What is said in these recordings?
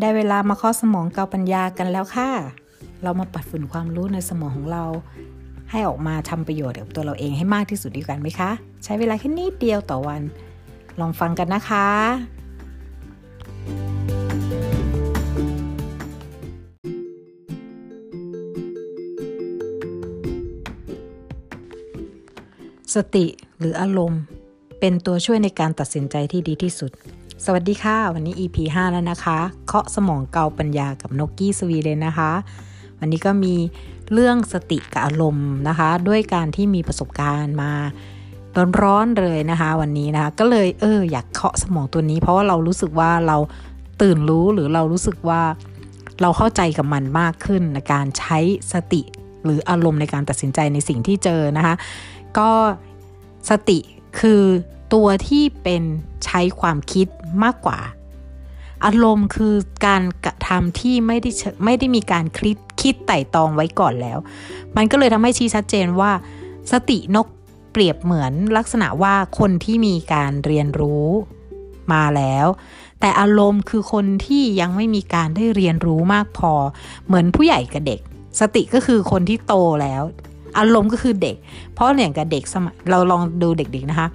ได้เวลามาข้อสมองเกาปัญญากันแล้วค่ะ เรามาปัดฝุ่นความรู้ในสมองของเรา ให้ออกมาทำประโยชน์กับตัวเราเองให้มากที่สุดดีกันไหมคะ ใช้เวลาแค่นิดเดียวต่อวัน ลองฟังกันนะคะ สติหรืออารมณ์ เป็นตัวช่วยในการตัดสินใจที่ดีที่สุด สวัสดีค่ะ วันนี้ EP 5 แล้วนะคะ เคาะสมองเกาปัญญากับนกกี้สวีเลนนะคะ วันนี้ก็มีเรื่องสติกับอารมณ์นะคะ ด้วยการที่มีประสบการณ์มาร้อนๆเลยนะคะ วันนี้นะคะ ก็เลยเอออยากเคาะสมองตัวนี้ เพราะว่าเรารู้สึกว่าเราตื่นรู้หรือเรารู้สึกว่าเราเข้าใจกับมันมากขึ้นในการใช้สติหรืออารมณ์ในการตัดสินใจในสิ่งที่เจอนะคะ ก็สติคือตัวที่เป็น ช้ความคิดมากกว่า อารมณ์คือการกระทำที่ไม่ได้ไม่ได้มีการคิดคิดไต่ตองไว้ก่อนแล้ว มันก็เลยทำให้ชี้ชัดเจนว่า สตินกเปรียบเหมือนลักษณะว่าคนที่มีการเรียนรู้มาแล้ว แต่อารมณ์คือคนที่ยังไม่มีการได้เรียนรู้มากพอ เหมือนผู้ใหญ่กับเด็ก สติก็คือคนที่โตแล้ว อารมณ์ก็คือเด็ก เพราะอย่างกับเด็กสมัยเราลองดูเด็กๆนะคะ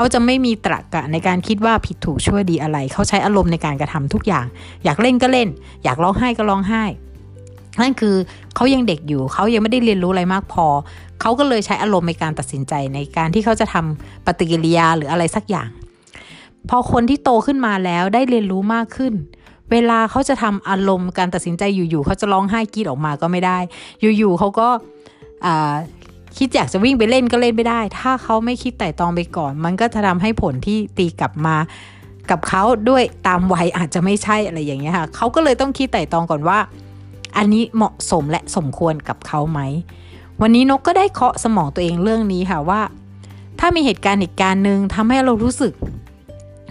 เขาจะไม่มีตรรกะในการคิดว่าผิดถูกชั่วดีอะไร เขาใช้อารมณ์ในการกระทำทุกอย่าง อยากเล่นก็เล่น อยากร้องไห้ก็ร้องไห้นั่นคือเขายังเด็กอยู่เขายังไม่ได้เรียนรู้อะไรมากพอ เขาก็เลยใช้อารมณ์ในการตัดสินใจในการที่เขาจะทำปฏิกิริยาหรืออะไรสักอย่าง พอคนที่โตขึ้นมาแล้วได้เรียนรู้มากขึ้น เวลาเขาจะทำอารมณ์การตัดสินใจอยู่ๆเขาจะร้องไห้กรีดออกมาก็ไม่ได้ อยู่ๆเขาก็ คิดอยากจะวิ่งไปเล่นก็เล่นไม่ได้ ถ้าเขาไม่คิดไต่ตองไปก่อน มันก็จะทำให้ผลที่ตีกลับมากับเขาด้วยตามวัยอาจจะไม่ใช่อะไรอย่างเงี้ยค่ะเขาก็เลยต้องคิดไต่ตองก่อนว่า อันนี้เหมาะสมและสมควรกับเขาไหม วันนี้นกก็ได้เคาะสมองตัวเองเรื่องนี้ค่ะว่า ถ้ามีเหตุการณ์เหตุการณ์หนึ่งทำให้เรารู้สึก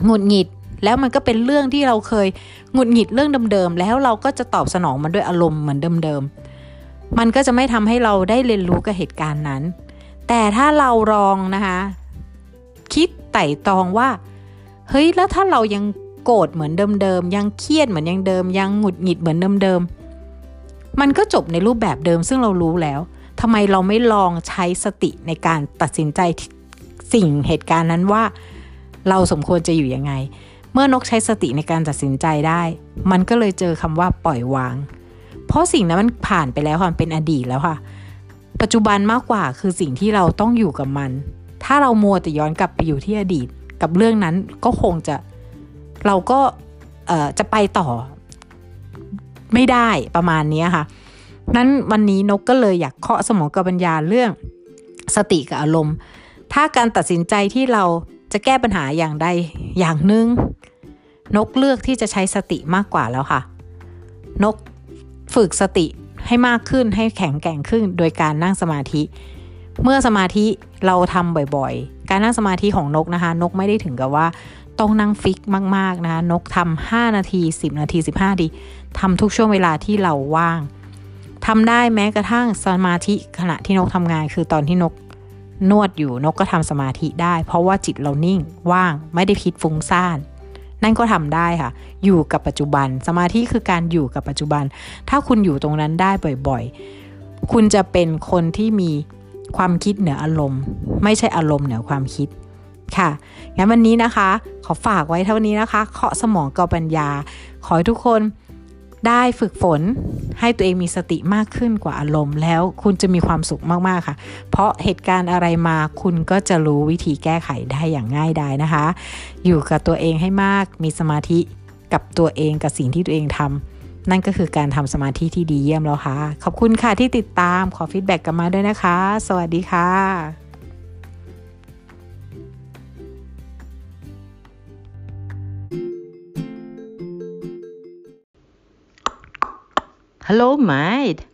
หงุดหงิด แล้วมันก็เป็นเรื่องที่เราเคยหงุดหงิดเรื่องเดิมๆแล้วเราก็จะตอบสนองมันด้วยอารมณ์เหมือนเดิมๆ มันก็จะไม่ทำให้เราได้เรียนรู้กับเหตุการณ์นั้น แต่ถ้าเราลองนะคะ คิดไต่ตองว่า เฮ้ยแล้วถ้าเรายังโกรธเหมือนเดิมๆยังเครียดเหมือนยังเดิม ยังหงุดหงิดเหมือนเดิมๆมันก็จบในรูปแบบเดิมซึ่งเรารู้แล้วทำไมเราไม่ลองใช้สติในการตัดสินใจสิ่งเหตุการณ์นั้นว่า เราสมควรจะอยู่ยังไง เมื่อนกใช้สติในการตัดสินใจได้ มันก็เลยเจอคำว่าปล่อยวาง เพราะสิ่งนั้นมันผ่านไปแล้วค่ะเป็นอดีตแล้วค่ะ ปัจจุบันมากกว่าคือสิ่งที่เราต้องอยู่กับมัน ถ้าเรามัวแต่ย้อนกลับไปอยู่ที่อดีต กับเรื่องนั้นก็คงจะเราก็จะไปต่อไม่ได้ประมาณนี้ค่ะ นั้นวันนี้นกก็เลยอยากเคาะสมองกับปัญญาเรื่องสติกับอารมณ์ ถ้าการตัดสินใจที่เราจะแก้ปัญหาอย่างใดอย่างหนึ่งนกเลือกที่จะใช้สติมากกว่าแล้วค่ะ นก ฝึกสติให้มากขึ้นให้แข็งแกร่งขึ้นโดยการนั่งสมาธิ เมื่อสมาธิเราทำบ่อยๆ การนั่งสมาธิของนกนะคะ นกไม่ได้ถึงกับว่าต้องนั่งฟิกมากๆนะคะนกทำ5นาที 10 นาที 15นาทีทำทุกช่วงเวลาที่เราว่างทำได้แม้กระทั่งสมาธิขณะที่นกทำงาน คือตอนที่นกนวดอยู่นกก็ทำสมาธิได้ เพราะว่าจิตเรานิ่งว่างไม่ได้คิดฟุ้งซ่าน นั่นก็ทำได้ค่ะ อยู่กับปัจจุบัน สมาธิคือการอยู่กับปัจจุบัน ถ้าคุณอยู่ตรงนั้นได้บ่อยๆ คุณจะเป็นคนที่มีความคิดเหนืออารมณ์ ไม่ใช่อารมณ์เหนือความคิดค่ะ งั้นวันนี้นะคะ ขอฝากไว้เท่านี้นะคะ เคาะสมองกับปัญญา ขอให้ทุกคน ได้ฝึกฝนให้ตัวเองมีสติมากขึ้นกว่าอารมณ์แล้วคุณจะมีความสุขมากๆค่ะ เพราะเหตุการณ์อะไรมาคุณก็จะรู้วิธีแก้ไขได้อย่างง่ายดายนะคะ อยู่กับตัวเองให้มากมีสมาธิกับตัวเองกับสิ่งที่ตัวเองทำนั่นก็คือการทำสมาธิที่ดีเยี่ยมแล้วค่ะ ขอบคุณค่ะที่ติดตามขอฟีดแบ็กกลับมาด้วยนะคะ สวัสดีค่ะ Hello, mate.